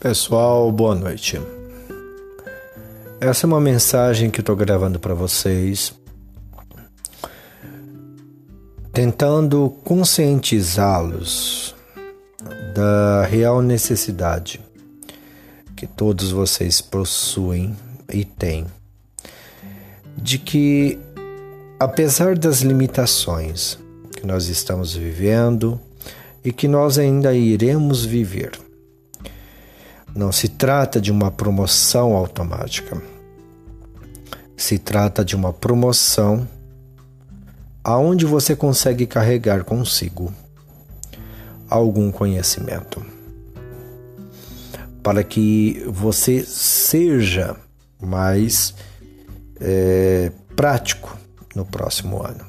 Pessoal, boa noite. Essa é uma mensagem que estou gravando para vocês, tentando conscientizá-los da real necessidade que todos vocês possuem e têm de que, apesar das limitações que nós estamos vivendo e que nós ainda iremos viver, não se trata de uma promoção automática. Se trata de uma promoção aonde você consegue carregar consigo algum conhecimento para que você seja mais é, prático no próximo ano.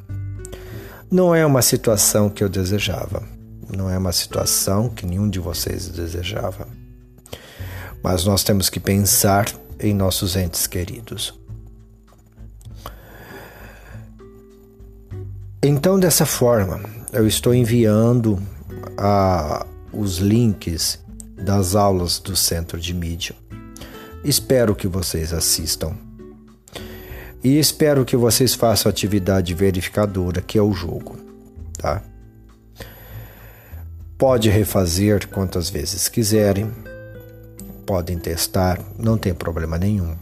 Não é uma situação que eu desejava, não é uma situação que nenhum de vocês desejava mas nós temos que pensar em nossos entes queridos. Então, dessa forma, eu estou enviando a, os links das aulas do Centro de Mídia. Espero que vocês assistam. E espero que vocês façam a atividade verificadora, que é o jogo, tá? Pode refazer quantas vezes quiserem podem testar, não tem problema nenhum.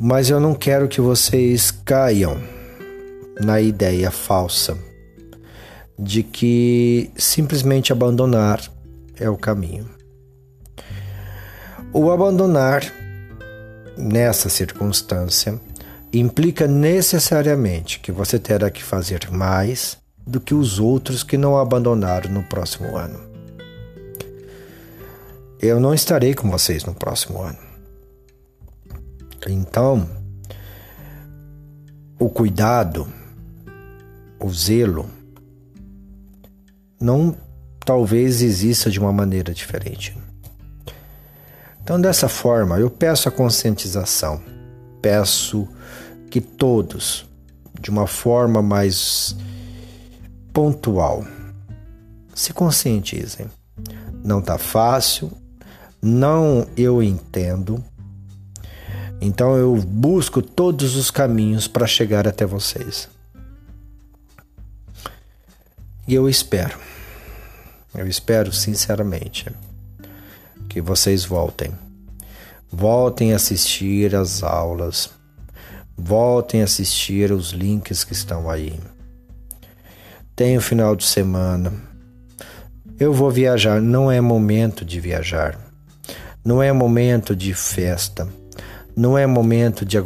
Mas eu não quero que vocês caiam na ideia falsa de que simplesmente abandonar é o caminho. O abandonar nessa circunstância implica necessariamente que você terá que fazer mais do que os outros que não abandonaram no próximo ano eu não estarei com vocês no próximo ano. Então, o cuidado, o zelo, não talvez exista de uma maneira diferente. Então, dessa forma, eu peço a conscientização, peço que todos, de uma forma mais pontual, se conscientizem. Não está fácil, não eu entendo. Então eu busco todos os caminhos para chegar até vocês. E eu espero, eu espero sinceramente que vocês voltem. Voltem a assistir as aulas, voltem a assistir os links que estão aí. Tem o final de semana. Eu vou viajar, não é momento de viajar não é momento de festa, não é momento de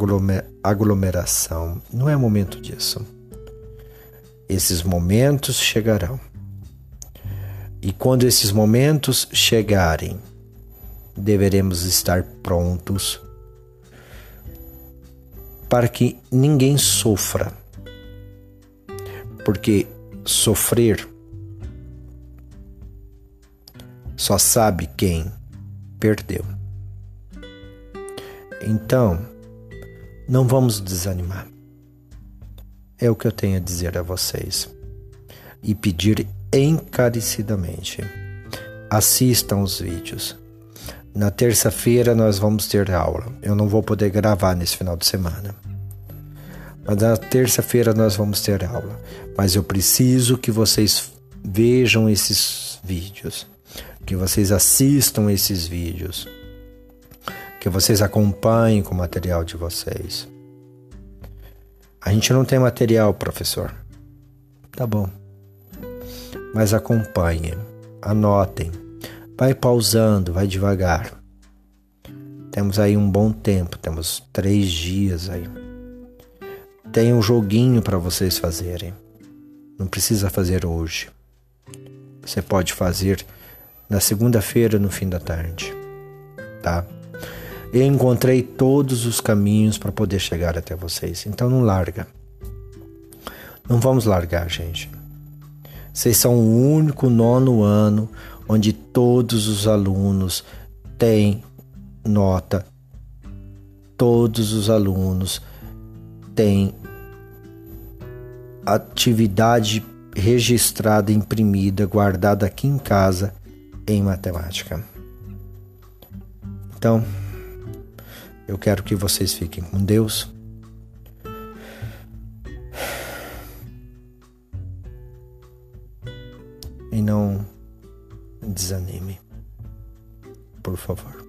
aglomeração, não é momento disso. Esses momentos chegarão. E quando esses momentos chegarem, deveremos estar prontos para que ninguém sofra. Porque sofrer só sabe quem perdeu. Então, não vamos desanimar. É o que eu tenho a dizer a vocês. E pedir encarecidamente: assistam os vídeos. Na terça-feira nós vamos ter aula. Eu não vou poder gravar nesse final de semana. Mas na terça-feira nós vamos ter aula. Mas eu preciso que vocês vejam esses vídeos que vocês assistam esses vídeos, que vocês acompanhem com o material de vocês. A gente não tem material, professor. Tá bom. Mas acompanhem, anotem, vai pausando, vai devagar. Temos aí um bom tempo, temos três dias aí. Tem um joguinho para vocês fazerem. Não precisa fazer hoje. Você pode fazer na segunda-feira no fim da tarde, tá? Eu encontrei todos os caminhos para poder chegar até vocês. Então não larga. Não vamos largar, gente. Vocês são o único nono ano onde todos os alunos têm nota, todos os alunos têm atividade registrada, imprimida, guardada aqui em casa em matemática. Então, eu quero que vocês fiquem com Deus. E não desanime, por favor.